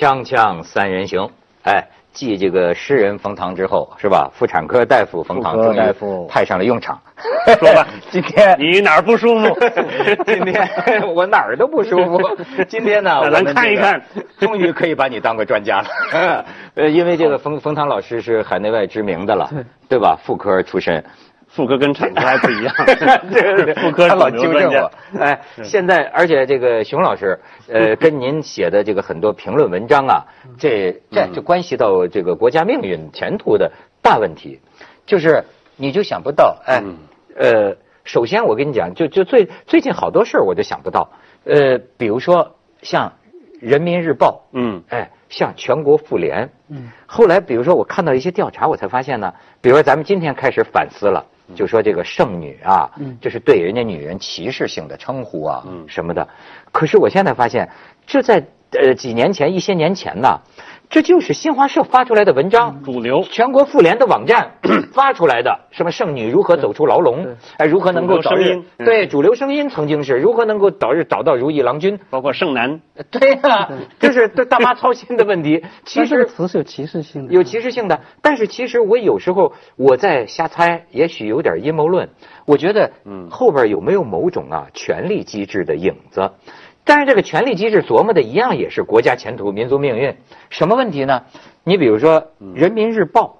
锵锵三人行，哎，继这个诗人冯唐之后，是吧？妇产科大夫冯唐终于大夫派上了用场。说吧今天你哪儿不舒服？今天我哪儿都不舒服。今天呢，咱我们看一看终于可以把你当个专家了。呃，因为这个冯冯唐老师是海内外知名的了，对吧？妇科出身。妇科跟产科还不一样，对 对对，妇科 他老纠正我。哎，现在而且这个熊老师，呃，跟您写的这个很多评论文章啊，这这嗯就关系到这个国家命运前途的大问题，就是你就想不到，哎，嗯呃，首先我跟你讲，就就最最近好多事儿我就想不到，呃，比如说像人民日报，嗯哎，像全国妇联，嗯，后来比如说我看到一些调查，我才发现呢，比如说咱们今天开始反思了，就说这个剩女啊，嗯，这是对人家女人歧视性的称呼啊，嗯什么的。可是我现在发现，这在呃几年前、一些年前呢，这就是新华社发出来的文章，主流全国妇联的网站 发出来的，什么剩女如何走出牢笼，哎，如何能够早日主流声音嗯对主流声音曾经是如何能够早日找到如意郎君，包括剩男，对呀、这是对大妈操心的问题。其实这个实词是有歧视性的，有歧视性的，但是其实我有时候我在瞎猜，也许有点阴谋论。我觉得，嗯后边有没有某种啊权力机制的影子？但是这个权力机制琢磨的一样也是国家前途、民族命运。什么问题呢？你比如说，《人民日报》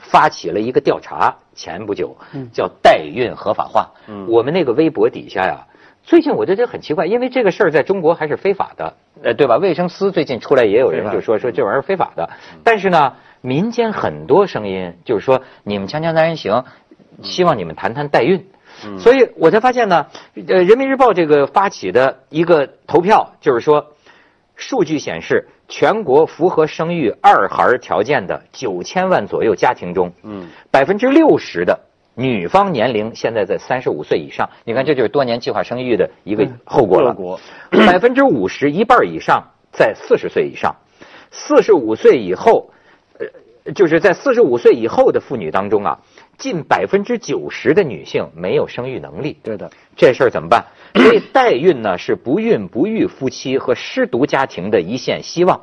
发起了一个调查，前不久叫代孕合法化。嗯我们那个微博底下呀，最近我觉得很奇怪，因为这个事儿在中国还是非法的，呃，对吧？卫生司最近出来也有人就说说这玩意儿非法的，但是呢，民间很多声音就是说你们锵锵三人行，希望你们谈谈代孕。所以我才发现呢，呃，人民日报这个发起的一个投票，就是说，数据显示，全国符合生育二孩条件的九千万左右家庭中，嗯，百分之六十的女方年龄现在在三十五岁以上。你看，这就是多年计划生育的一个后果了。后果。百分之五十一半以上在四十岁以上，四十五岁以后，呃，就是在四十五岁以后的妇女当中啊，近百分之九十的女性没有生育能力。对的，这事儿怎么办？所以代孕呢是不孕不育夫妻和失独家庭的一线希望。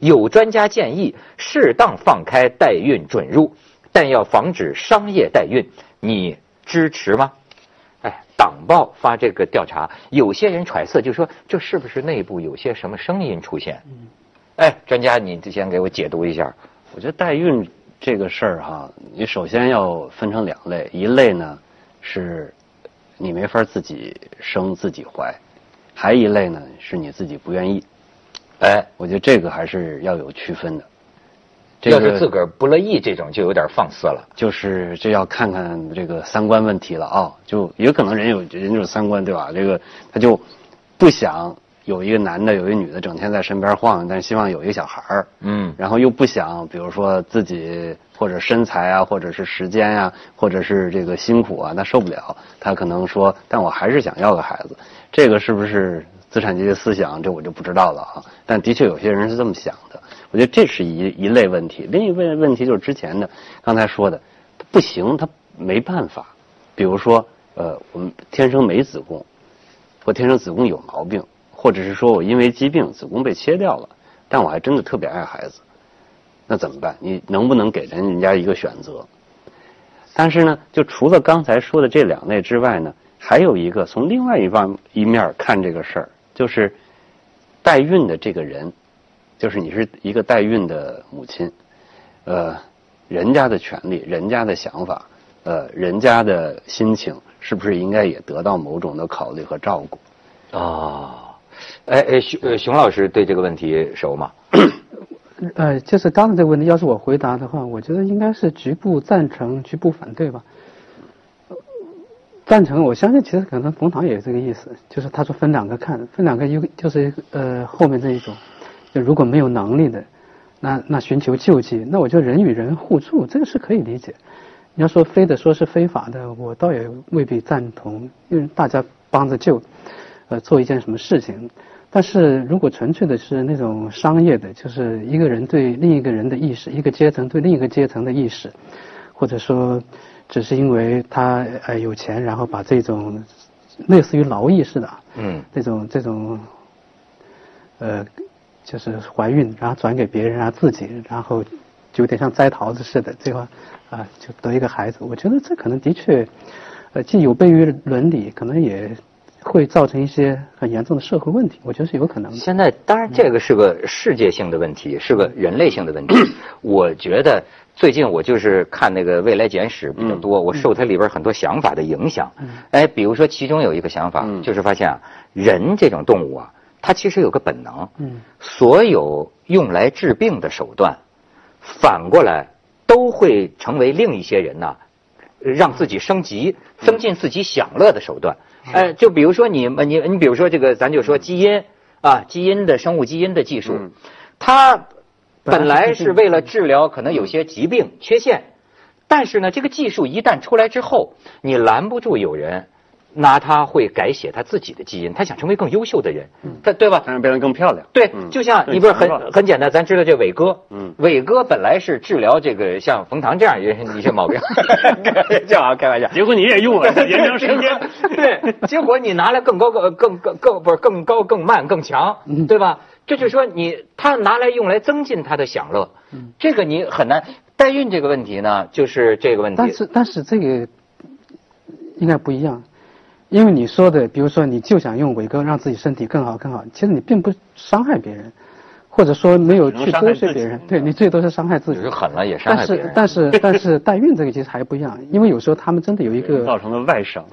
有专家建议适当放开代孕准入，但要防止商业代孕。你支持吗？哎，党报发这个调查，有些人揣测就说这是不是内部有些什么声音出现？哎，专家，你先给我解读一下。我觉得代孕这个事儿哈，你首先要分成两类，一类呢是你没法自己生自己怀，还一类呢是你自己不愿意。哎，我觉得这个还是要有区分的。这要是自个儿不乐意，这种就有点放肆了。就是这要看看这个三观问题了啊、就也可能人有人有三观对吧？这个他就不想有一个男的有一个女的整天在身边晃，但是希望有一个小孩儿，嗯然后又不想比如说自己或者身材啊，或者是时间啊、或者是这个辛苦啊，他受不了，他可能说，但我还是想要个孩子，这个是不是资产阶级思想？这我就不知道了啊。但的确有些人是这么想的，我觉得这是一一类问题。另一类问题就是之前的刚才说的，不行，他没办法。比如说，呃，我们天生没子宫，或天生子宫有毛病，或者是说我因为疾病子宫被切掉了，但我还真的特别爱孩子，那怎么办？你能不能给人人家一个选择？但是呢，就除了刚才说的这两类之外呢，还有一个从另外一方一面看这个事儿，就是代孕的这个人，就是你是一个代孕的母亲，呃，人家的权利、人家的想法，呃，人家的心情，是不是应该也得到某种的考虑和照顾？哦，哎哎，熊熊老师对这个问题熟吗？呃，就是刚才这个问题，要是我回答的话，我觉得应该是局部赞成，局部反对吧。赞成，我相信其实可能冯唐也是这个意思，就是他说分两个看，分两个一个就是呃后面这一种，就如果没有能力的，那那寻求救济，那我觉得人与人互助，这个是可以理解。你要说非得说是非法的，我倒也未必赞同，因为大家帮着救，呃，做一件什么事情。但是如果纯粹的是那种商业的，就是一个人对另一个人的意识，一个阶层对另一个阶层的意识，或者说只是因为他呃有钱，然后把这种类似于劳役似的，嗯这种这种呃就是怀孕，然后转给别人，然后自己，然后就有点像摘桃子似的，最后啊就得一个孩子。我觉得这可能的确，呃，既有悖于伦理，可能也会造成一些很严重的社会问题。我觉得是有可能的。现在当然这个是个世界性的问题，是个人类性的问题。我觉得最近我就是看那个《未来简史》比较多，我受它里边很多想法的影响。嗯哎，比如说其中有一个想法，就是发现啊，人这种动物啊。它其实有个本能，嗯，所有用来治病的手段，反过来都会成为另一些人呢，让自己升级、增进自己享乐的手段。哎，就比如说你，你，你比如说这个，咱就说基因啊，基因的生物基因的技术，它本来是为了治疗可能有些疾病缺陷，但是呢，这个技术一旦出来之后，你拦不住有人。拿他会改写他自己的基因，他想成为更优秀的人，他对吧？让变得更漂亮。对，就像你不是很很简单，咱知道这伟哥，嗯，伟哥本来是治疗这个像冯唐这样一些毛病，这啊开玩笑。结果你也用了延长时间，对，结果你拿来更高更更更更不是更高更慢更强，对吧？这就是说你他拿来用来增进他的享乐，这个你很难代孕这个问题呢，就是这个问题。但是但是这个应该不一样。因为你说的，比如说，你就想用伟哥让自己身体更好更好，其实你并不伤害别人，或者说没有去剥削别人，对你最多是伤害自己。是狠了也伤害别人。但是但是 但是代孕这个其实还不一样，因为有时候他们真的有一个造成了外伤，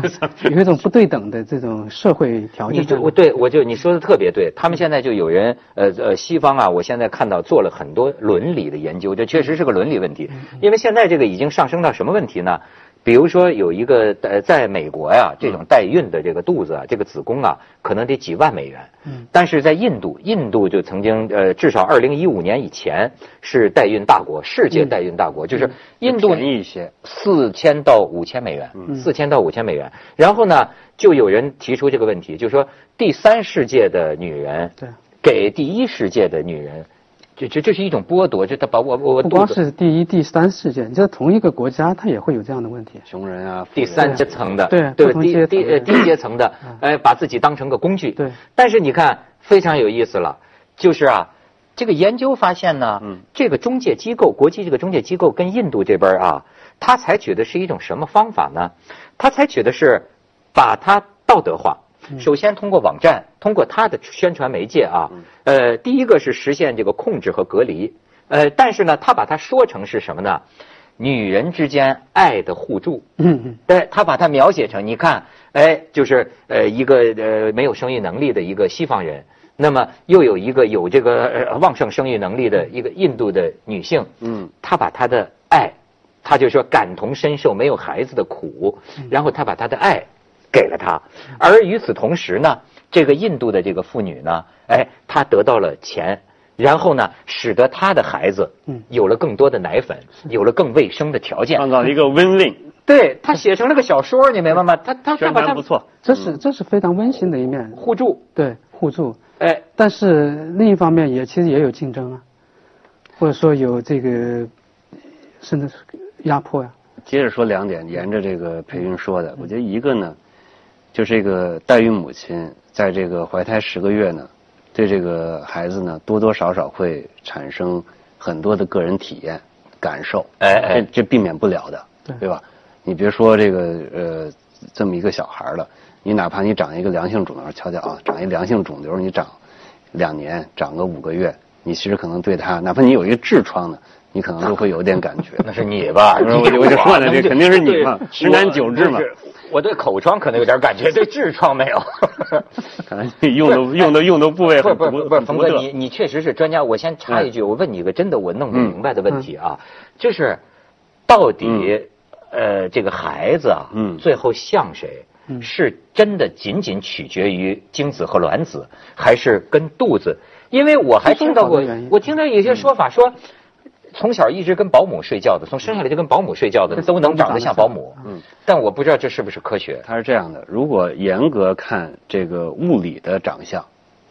有一种不对等的这种社会条件。你就我对我就你说的特别对，他们现在就有人呃呃西方啊，我现在看到做了很多伦理的研究，这确实是个伦理问题，因为现在这个已经上升到什么问题呢？比如说有一个呃，在美国呀，这种代孕的这个肚子啊，这个子宫啊，可能得几万美元。嗯。但是在印度，印度就曾经呃，至少二零一五年以前是代孕大国，世界代孕大国，就是印度便宜一些，四千到五千美元，四千到五千美元。然后呢，就有人提出这个问题，就是说第三世界的女人，对，给第一世界的女人。这这这是一种剥夺，就他把我我不光是第一、第三世界，就同一个国家，它也会有这样的问题。穷人啊，第三阶层的，对对，低低呃低阶层的，哎，把自己当成个工具。对。但是你看，非常有意思了，就是啊，这个研究发现呢，嗯，这个中介机构，国际这个中介机构跟印度这边啊，他采取的是一种什么方法呢？他采取的是把它道德化。首先，通过网站，通过他的宣传媒介啊，呃，第一个是实现这个控制和隔离，呃，但是呢，他把它说成是什么呢？女人之间爱的互助，对，他把它描写成，你看，哎，就是呃一个呃没有生育能力的一个西方人，那么又有一个有这个旺盛生育能力的一个印度的女性，嗯，他把他的爱，他就说感同身受没有孩子的苦，然后他把他的爱。给了他，而与此同时呢，这个印度的这个妇女呢，哎，她得到了钱，然后呢，使得她的孩子有了更多的奶粉，有了更卫生的条件，创造一个 win-win。对他写成了个小说，你明白吗？他他他把他不错，这是这是非常温馨的一面，互助，对互助。哎，但是另一方面也其实也有竞争啊，或者说有这个甚至是压迫呀。接着说两点，沿着这个裴云说的，我觉得一个呢。就这个代孕母亲在这个怀胎十个月呢，对这个孩子呢多多少少会产生很多的个人体验感受，哎哎，这避免不了的，对吧？你别说这个呃这么一个小孩了，你哪怕你长一个良性肿瘤，瞧瞧啊，长一良性肿瘤，你长两年，长个五个月，你其实可能对他，哪怕你有一个痔疮呢，你可能都会有点感觉。那是你吧？我 我就说了，这肯定是你嘛，十男九痔嘛。我对口疮可能有点感觉，对痔疮没有。可能用的用的用的部位不不不是，冯哥，你你确实是专家。我先插一句，我问你一个真的我弄不明白的问题啊，就是到底呃这个孩子啊，最后像谁？是真的仅仅取决于精子和卵子，还是跟肚子？因为我还听到过，我听到有些说法说。从小一直跟保姆睡觉的，从生下来就跟保姆睡觉的，都能长得像保姆。嗯，但我不知道这是不是科学。它是这样的，如果严格看这个物理的长相，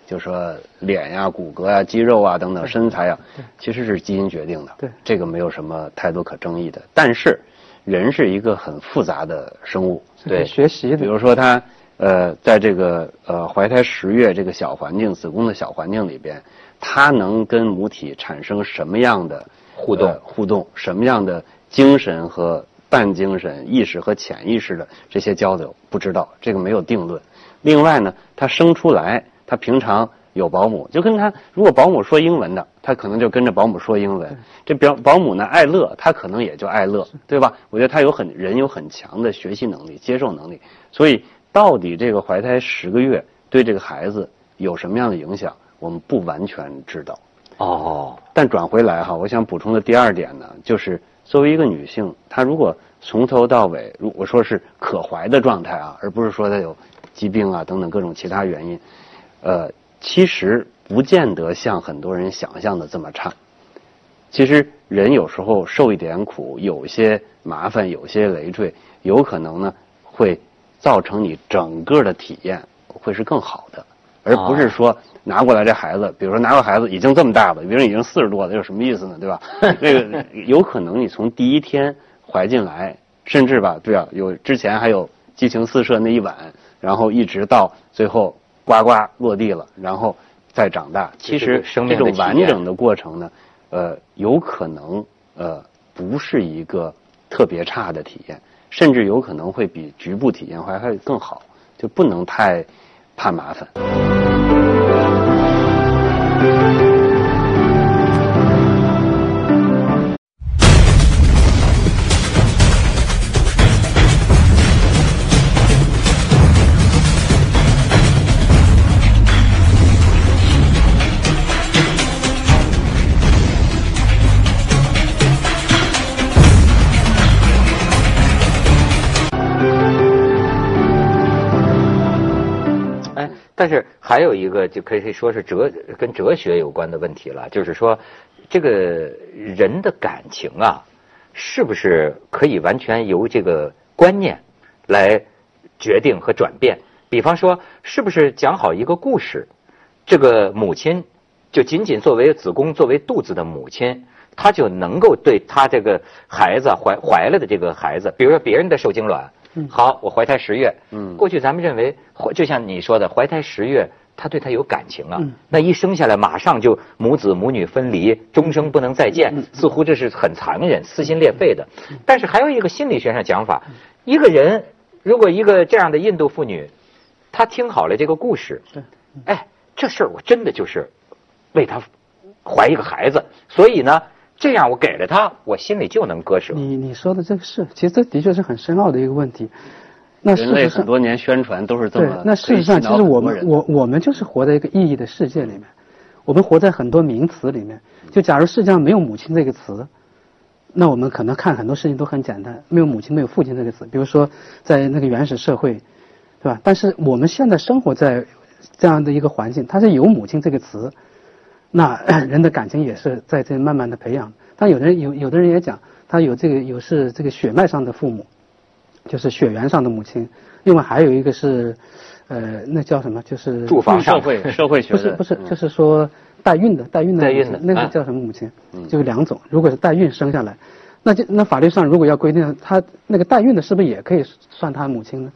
就说脸呀、骨骼呀、肌肉啊等等身材啊，其实是基因决定的。对，这个没有什么太多可争议的。但是，人是一个很复杂的生物。对，学习。比如说他呃，在这个呃怀胎十月这个小环境、子宫的小环境里边。他能跟母体产生什么样的互动互动，什么样的精神和半精神、意识和潜意识的这些交流，不知道这个没有定论。另外呢，他生出来，他平常有保姆，就跟他如果保姆说英文的，他可能就跟着保姆说英文。这表保姆呢爱乐，他可能也就爱乐，对吧？我觉得他有很人有很强的学习能力、接受能力。所以，到底这个怀胎十个月对这个孩子有什么样的影响，我们不完全知道。哦，但转回来哈，我想补充的第二点呢，就是作为一个女性，她如果从头到尾，如果说是可怀的状态啊，而不是说她有。疾病啊，等等各种其他原因，呃，其实不见得像很多人想象的这么差。其实人有时候受一点苦，有些麻烦，有些累赘，有可能呢会造成你整个的体验会是更好的，而不是说拿过来这孩子，比如说拿过孩子已经这么大了，别人已经四十多了，有什么意思呢？对吧？这个有可能你从第一天怀进来，甚至吧，对啊，有之前还有激情四射那一晚。然后一直到最后呱呱落地了，然后再长大。其实这种完整的过程呢，呃，有可能呃不是一个特别差的体验，甚至有可能会比局部体验还会更好，就不能太怕麻烦。还有一个就可以说是哲跟哲学有关的问题了，就是说，这个人的感情啊，是不是可以完全由这个观念来决定和转变？比方说，是不是讲好一个故事，这个母亲就仅仅作为子宫作为肚子的母亲，她就能够对她这个孩子怀怀了的这个孩子，比如说别人的受精卵。好，我怀胎十月。嗯，过去咱们认为，就像你说的，怀胎十月，他对他有感情啊。那一生下来，马上就母子母女分离，终生不能再见，似乎这是很残忍、撕心裂肺的。但是还有一个心理学上讲法，一个人如果一个这样的印度妇女，她听好了这个故事，哎，这事儿我真的就是为她怀一个孩子，所以呢。这样我给了他，我心里就能割舍。你你说的这个是，其实这的确是很深奥的一个问题。那人类很多年宣传都是这么。那事实上，其实我们我我们就是活在一个意义的世界里面，我们活在很多名词里面。就假如世界上没有母亲这个词，那我们可能看很多事情都很简单。没有母亲，没有父亲这个词。比如说，在那个原始社会，对吧？但是我们现在生活在这样的一个环境，它是有母亲这个词。那 人的感情也是在这慢慢的培养，但有的人有有的人也讲，他有这个有是这个血脉上的父母，就是血缘上的母亲，另外还有一个是，呃，那叫什么？就是住房社会 社会学不是不是，就是说代孕的代孕的代孕的那个叫什么母亲？就是两种，如果是代孕生下来，那就那法律上如果要规定他那个代孕的是不是也可以算他母亲呢？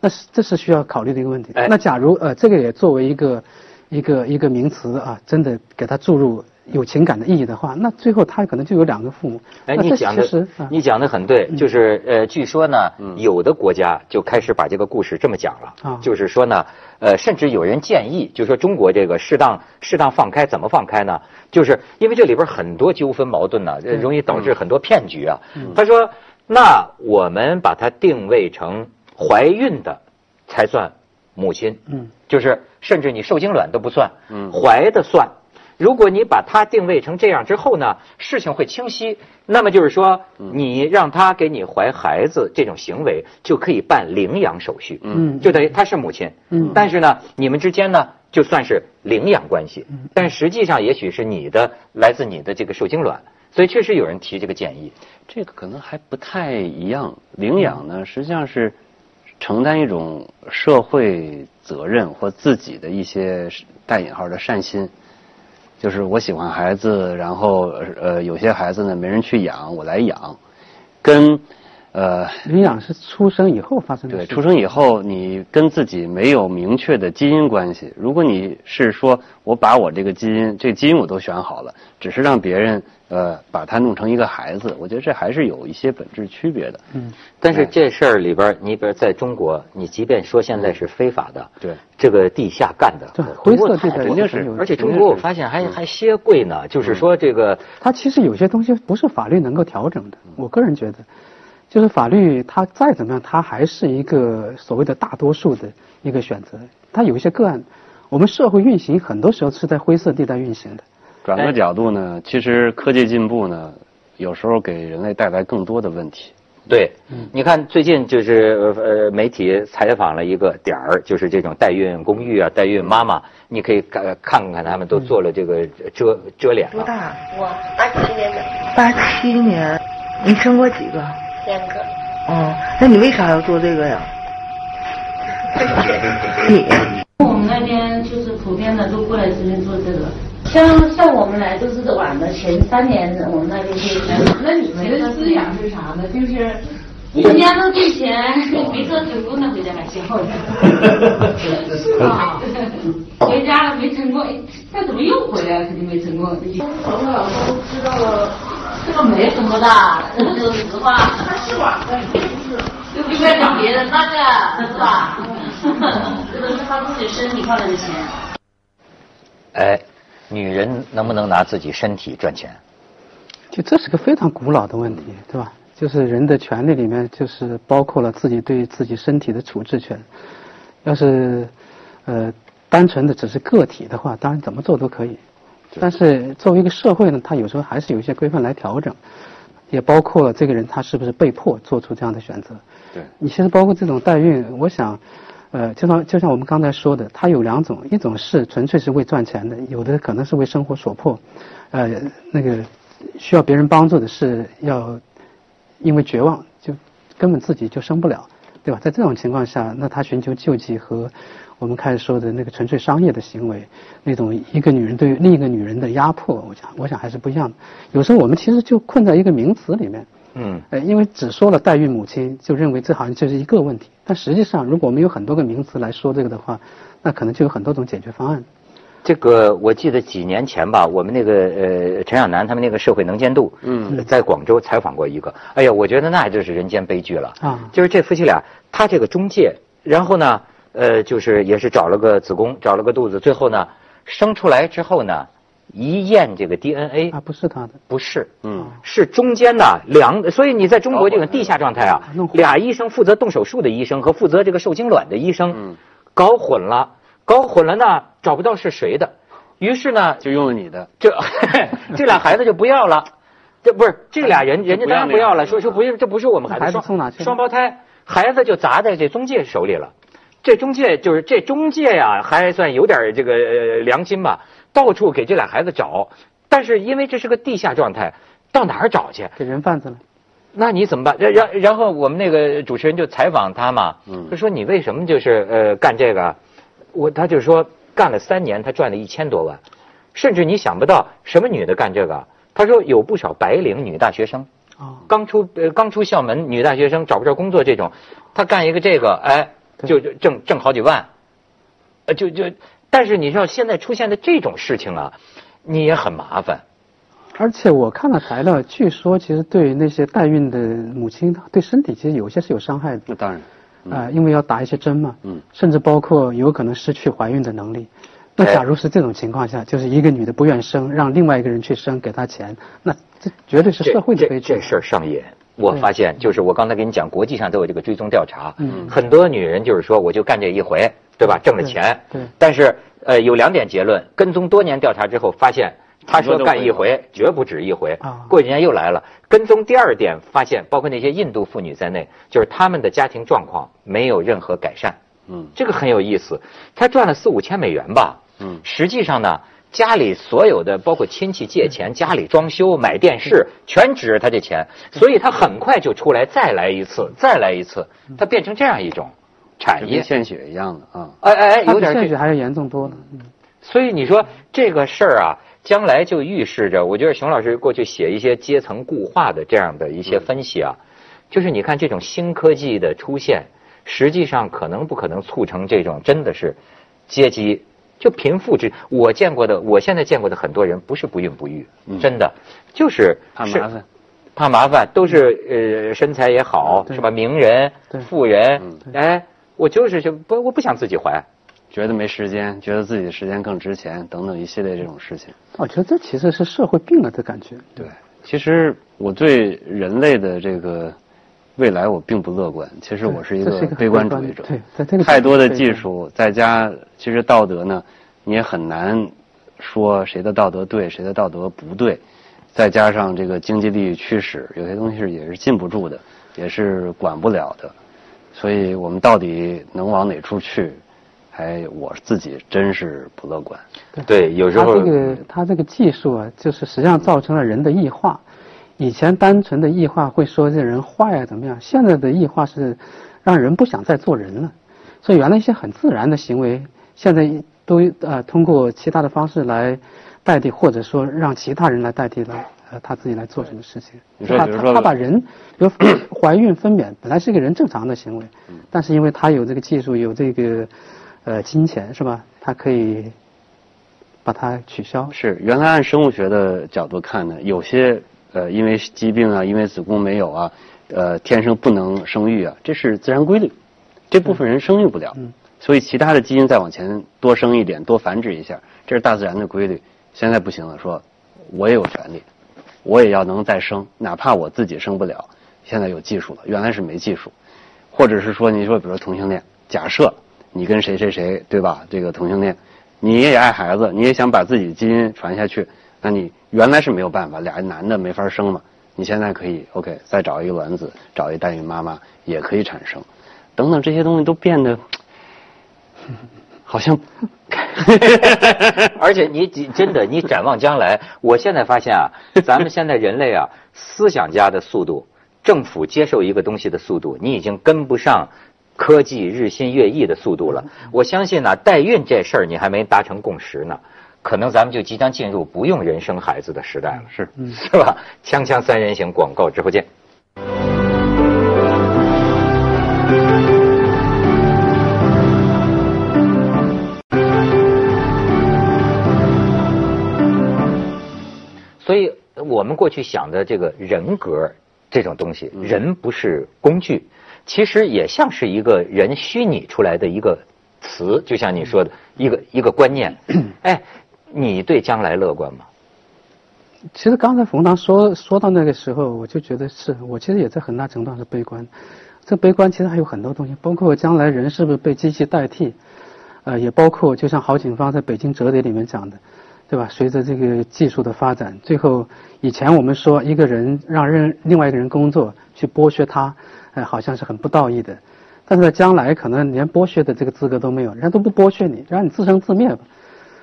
那是这是需要考虑的一个问题。那假如呃这个也作为一个。一个一个名词啊，真的给他注入有情感的意义的话，那最后他可能就有两个父母。哎，你讲的，你讲的很对，就是呃，据说呢，有的国家就开始把这个故事这么讲了，就是说呢，呃，甚至有人建议，就说中国这个适当适当放开，怎么放开呢？就是因为这里边很多纠纷矛盾呢，容易导致很多骗局啊。他说，那我们把它定位成怀孕的才算母亲。嗯。就是甚至你受精卵都不算，嗯，怀的算。如果你把它定位成这样之后呢，事情会清晰。那么就是说，你让他给你怀孩子这种行为，就可以办领养手续，嗯，就等于他是母亲，嗯，但是呢，你们之间呢就算是领养关系，但实际上也许是你的来自你的这个受精卵，所以确实有人提这个建议。这个可能还不太一样，领养呢实际上是。承担一种社会责任或自己的一些带引号的善心，就是我喜欢孩子，然后呃有些孩子呢没人去养，我来养，跟呃，领养是出生以后发生的。对，出生以后你跟自己没有明确的基因关系。如果你是说我把我这个基因，这基因我都选好了，只是让别人呃把它弄成一个孩子，我觉得这还是有一些本质区别的。嗯，但是这事儿里边，你比如在中国，你即便说现在是非法的，对，这个地下干的，对，灰色地带肯定是，而且中国我发现还还些贵呢，就是说这个，它其实有些东西不是法律能够调整的，我个人觉得。就是法律，它再怎么样，它还是一个所谓的大多数的一个选择。它有一些个案，我们社会运行很多时候是在灰色地带运行的。转个角度呢，其实科技进步呢，有时候给人类带来更多的问题。对，你看最近就是呃媒体采访了一个点儿，就是这种代孕公寓啊，代孕妈妈，你可以看看看他们都做了这个遮遮脸。多大？我八七年的。八七年，你生过几个？两个。哦，那你为啥要做这个呀？你。我们那边就是普遍的都过来这边做这个，像像我们来都是晚的，前三年我们那边就。那你们的思想是啥呢？就是。人家都挣钱，没做成功的回家买笑的。是吧？回家了没成功，他怎么又回来了？肯定没成功。我和老公知道了。这个没什么的，说实话。他是网的，不是。又不该找别人那个，是吧？这都是他自己身体换来的钱。哎，女人能不能拿自己身体赚钱？就这是个非常古老的问题，对吧？就是人的权利里面，就是包括了自己对自己身体的处置权。要是呃单纯的只是个体的话，当然怎么做都可以。但是作为一个社会呢，它有时候还是有一些规范来调整，也包括了这个人他是不是被迫做出这样的选择。对。你其实包括这种代孕，我想，呃，就像就像我们刚才说的，它有两种，一种是纯粹是为赚钱的，有的可能是为生活所迫，呃，那个需要别人帮助的是要因为绝望就根本自己就生不了，对吧？在这种情况下，那他寻求救济和。我们开始说的那个纯粹商业的行为，那种一个女人对另一个女人的压迫，我想，我想还是不一样的。有时候我们其实就困在一个名词里面，嗯，呃，因为只说了代孕母亲，就认为这好像就是一个问题。但实际上，如果我们有很多个名词来说这个的话，那可能就有很多种解决方案。这个我记得几年前吧，我们那个呃陈晓楠他们那个社会能见度，嗯，在广州采访过一个，哎呀，我觉得那就是人间悲剧了。啊！就是这夫妻俩，他这个中介，然后呢？呃，就是也是找了个子宫，找了个肚子，最后呢，生出来之后呢，一验这个 DNA 啊，不是他的，不是，嗯，是中间呢两，所以你在中国这个地下状态啊，俩医生负责动手术的医生和负责这个受精卵的医生，嗯，搞混了，搞混了呢，找不到是谁的，于是呢，就用了你的，这 这俩孩子就不要了，这不是这俩人，人家当然不要了，说说不是，这不是我们孩子，送哪去？双胞胎，孩子就砸在这中介手里了。这中介就是这中介呀，还算有点这个良心吧，到处给这俩孩子找，但是因为这是个地下状态，到哪儿找去？给人贩子了。那你怎么办？然然然后我们那个主持人就采访他嘛，他说你为什么就是呃干这个？我他就说干了三年，他赚了一千多万，甚至你想不到什么女的干这个。他说有不少白领女大学生，刚出呃刚出校门女大学生找不着工作这种，他干一个这个哎。就就挣挣好几万，呃，就就，但是你知道现在出现的这种事情啊，你也很麻烦。而且我看了材料，据说其实对那些代孕的母亲，对身体其实有些是有伤害的。那当然，啊，因为要打一些针嘛，嗯，甚至包括有可能失去怀孕的能力。那假如是这种情况下，就是一个女的不愿生，让另外一个人去生，给她钱，那这绝对是社会的悲剧。这事儿上瘾。我发现，就是我刚才跟你讲，国际上都有这个追踪调查，嗯很多女人就是说，我就干这一回，对吧？挣了钱，对。但是，呃，有两点结论，跟踪多年调查之后发现，他说干一回绝不止一回，过几年又来了。跟踪第二点发现，包括那些印度妇女在内，就是他们的家庭状况没有任何改善。嗯，这个很有意思。他赚了四五千美元吧？嗯，实际上呢。家里所有的，包括亲戚借钱、家里装修、买电视，全指着他这钱，所以他很快就出来再来一次，再来一次，他变成这样一种产业，献血一样的啊！哎哎哎，有点献血还是严重多了。所以你说这个事儿啊，将来就预示着，我觉得熊老师过去写一些阶层固化的这样的一些分析啊，就是你看这种新科技的出现，实际上可能不可能促成这种真的是阶级就贫富之。我见过的，我现在见过的很多人不是不孕不育，真的就是是怕麻烦。怕麻烦，都是呃身材也好，是吧？名人、富人，哎，我就是就不我不想自己怀，觉得没时间，觉得自己的时间更值钱，等等一系列这种事情。我觉得这其实是社会病了的感觉。对，其实我对人类的这个未来我并不乐观。其实我是一个悲观主义者。对在这个太多的技术，再加其实道德呢，你也很难说谁的道德对，谁的道德不对。再加上这个经济利益驱使，有些东西是也是禁不住的，也是管不了的。所以我们到底能往哪处去？还我自己真是不乐观。对，有时候他这个他这个技术啊，就是实际上造成了人的异化。以前单纯的异化会说这人坏啊怎么样，现在的异化是让人不想再做人了。所以原来一些很自然的行为，现在都呃通过其他的方式来代替，或者说让其他人来代替来呃他自己来做什么事情。他他你说比如说他把人，比如 怀孕分娩本来是一个人正常的行为，但是因为他有这个技术，有这个呃金钱是吧？它可以把它取消。是，原来按生物学的角度看呢，有些呃因为疾病啊，因为子宫没有啊，呃天生不能生育啊，这是自然规律，这部分人生育不了，所以其他的基因再往前多生一点，多繁殖一下，这是大自然的规律。现在不行了，说我也有权利，我也要能再生，哪怕我自己生不了，现在有技术了，原来是没技术，或者是说你说比如说同性恋，假设你跟谁谁谁对吧？这个同性恋，你也爱孩子，你也想把自己的基因传下去，那你原来是没有办法，俩男的没法生嘛，你现在可以 OK，再找一个卵子，找一代孕妈妈也可以产生，等等这些东西都变得好像 而且你你真的，你展望将来，我现在发现啊，咱们现在人类啊，思想家的速度，政府接受一个东西的速度，你已经跟不上科技日新月异的速度了。我相信呢、代孕这事儿你还没达成共识呢，可能咱们就即将进入不用人生孩子的时代了，是是吧？锵锵三人行广告之后见。所以我们过去想的这个人格这种东西，人不是工具，其实也像是一个人虚拟出来的一个词，就像你说的一个一个观念。哎，你对将来乐观吗？其实刚才冯唐说说到那个时候，我就觉得是我其实也在很大程度上是悲观。这悲观其实还有很多东西，包括将来人是不是被机器代替，呃，也包括就像郝景芳在北京折叠里面讲的，对吧？随着这个技术的发展，最后以前我们说一个人让任另外一个人工作去剥削他，呃，好像是很不道义的。但是在将来可能连剥削的这个资格都没有，人家都不剥削你，让你自生自灭吧。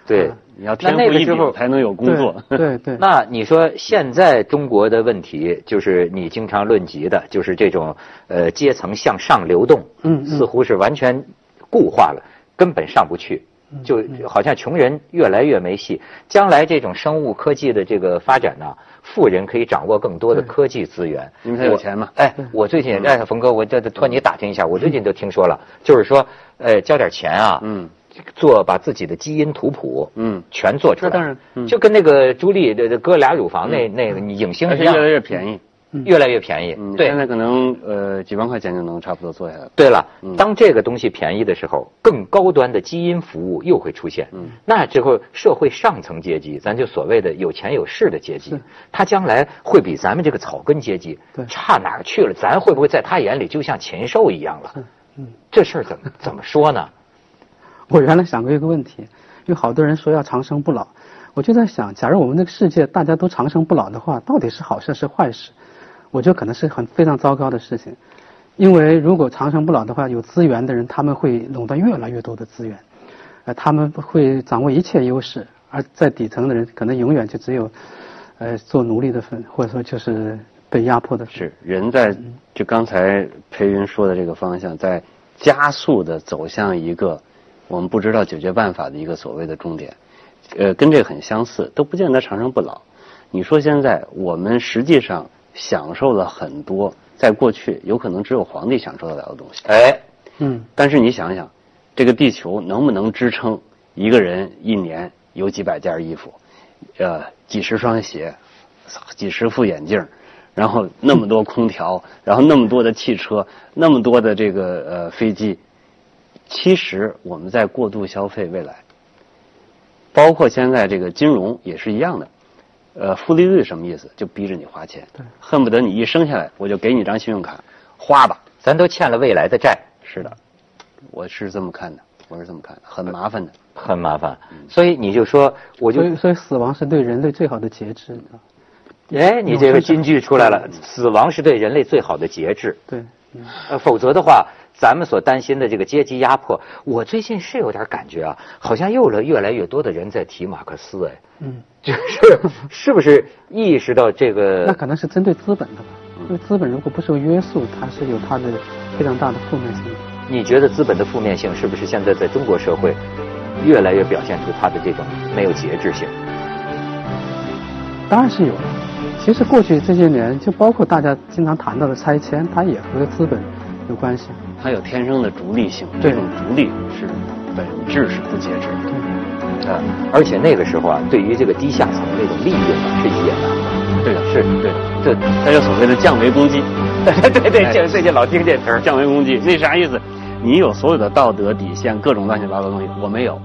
对，你要那天赋异禀才能有工作。对对对。那你说现在中国的问题，就是你经常论及的，就是这种呃阶层向上流动，嗯嗯似乎是完全固化了，根本上不去，嗯就好像穷人越来越没戏。将来这种生物科技的这个发展呢，富人可以掌握更多的科技资源，因为他有钱嘛。哎，我最近哎，冯哥，我这这托你打听一下，我最近都听说了，就是说，呃，交点钱啊，嗯，做把自己的基因图谱，嗯。全做出来，那当然嗯。就跟那个朱莉的割俩乳房那那个影星一样，而且越来越便宜。越来越便宜。现，在可能呃几万块钱就能差不多做下来。对了嗯，当这个东西便宜的时候，更高端的基因服务又会出现。嗯那之后社会上层阶级，咱就所谓的有钱有势的阶级，他将来会比咱们这个草根阶级差哪儿去了？咱会不会在他眼里就像禽兽一样了？嗯，这事儿怎么怎么说呢？我原来想过一个问题，有好多人说要长生不老，我就在想，假如我们这个世界大家都长生不老的话，到底是好事是坏事？我觉得可能是很非常糟糕的事情，因为如果长生不老的话，有资源的人他们会垄断越来越多的资源，呃，他们会掌握一切优势，而在底层的人可能永远就只有，呃，做奴隶的份，或者说就是被压迫的份。是人在就刚才裴云说的这个方向，在加速的走向一个我们不知道解决办法的一个所谓的终点，呃，跟这个很相似，都不见得长生不老。你说现在我们实际上享受了很多在过去有可能只有皇帝享受得了的东西。哎，嗯，但是你想想，这个地球能不能支撑一个人一年有几百件衣服，呃，几十双鞋，几十副眼镜，然后那么多空调，然后那么多的汽车，那么多的这个呃飞机，其实我们在过度消费未来，包括现在这个金融也是一样的。呃，负利率什么意思？就逼着你花钱，对。恨不得你一生下来我就给你张信用卡，花吧。咱都欠了未来的债，是的，我是这么看的，我是这么看的，很麻烦的。很麻烦。所以你就说，我就所以所以死亡是对人类最好的节制，哎，你这个金句出来了，死亡是对人类最好的节制。对，嗯呃，否则的话，咱们所担心的这个阶级压迫，我最近是有点感觉啊，好像又了越来越多的人在提马克思，哎，嗯，就是是不是意识到这个？那可能是针对资本的吧，因为资本如果不受约束，它是有它的非常大的负面性的。你觉得资本的负面性是不是现在在中国社会越来越表现出它的这种没有节制性？当然是有的。其实过去这些年，就包括大家经常谈到的拆迁，它也和资本有关系。它有天生的逐利性，这种逐利是本质是不节制的。对，啊，而且那个时候啊，对于这个低下层那种利润啊，是野蛮的。对的，是对的，这那就所谓的降维攻击。对对对，哎这最近老听这词儿。降维攻击，那啥意思？你有所有的道德底线，各种乱七八糟的东西，我没有。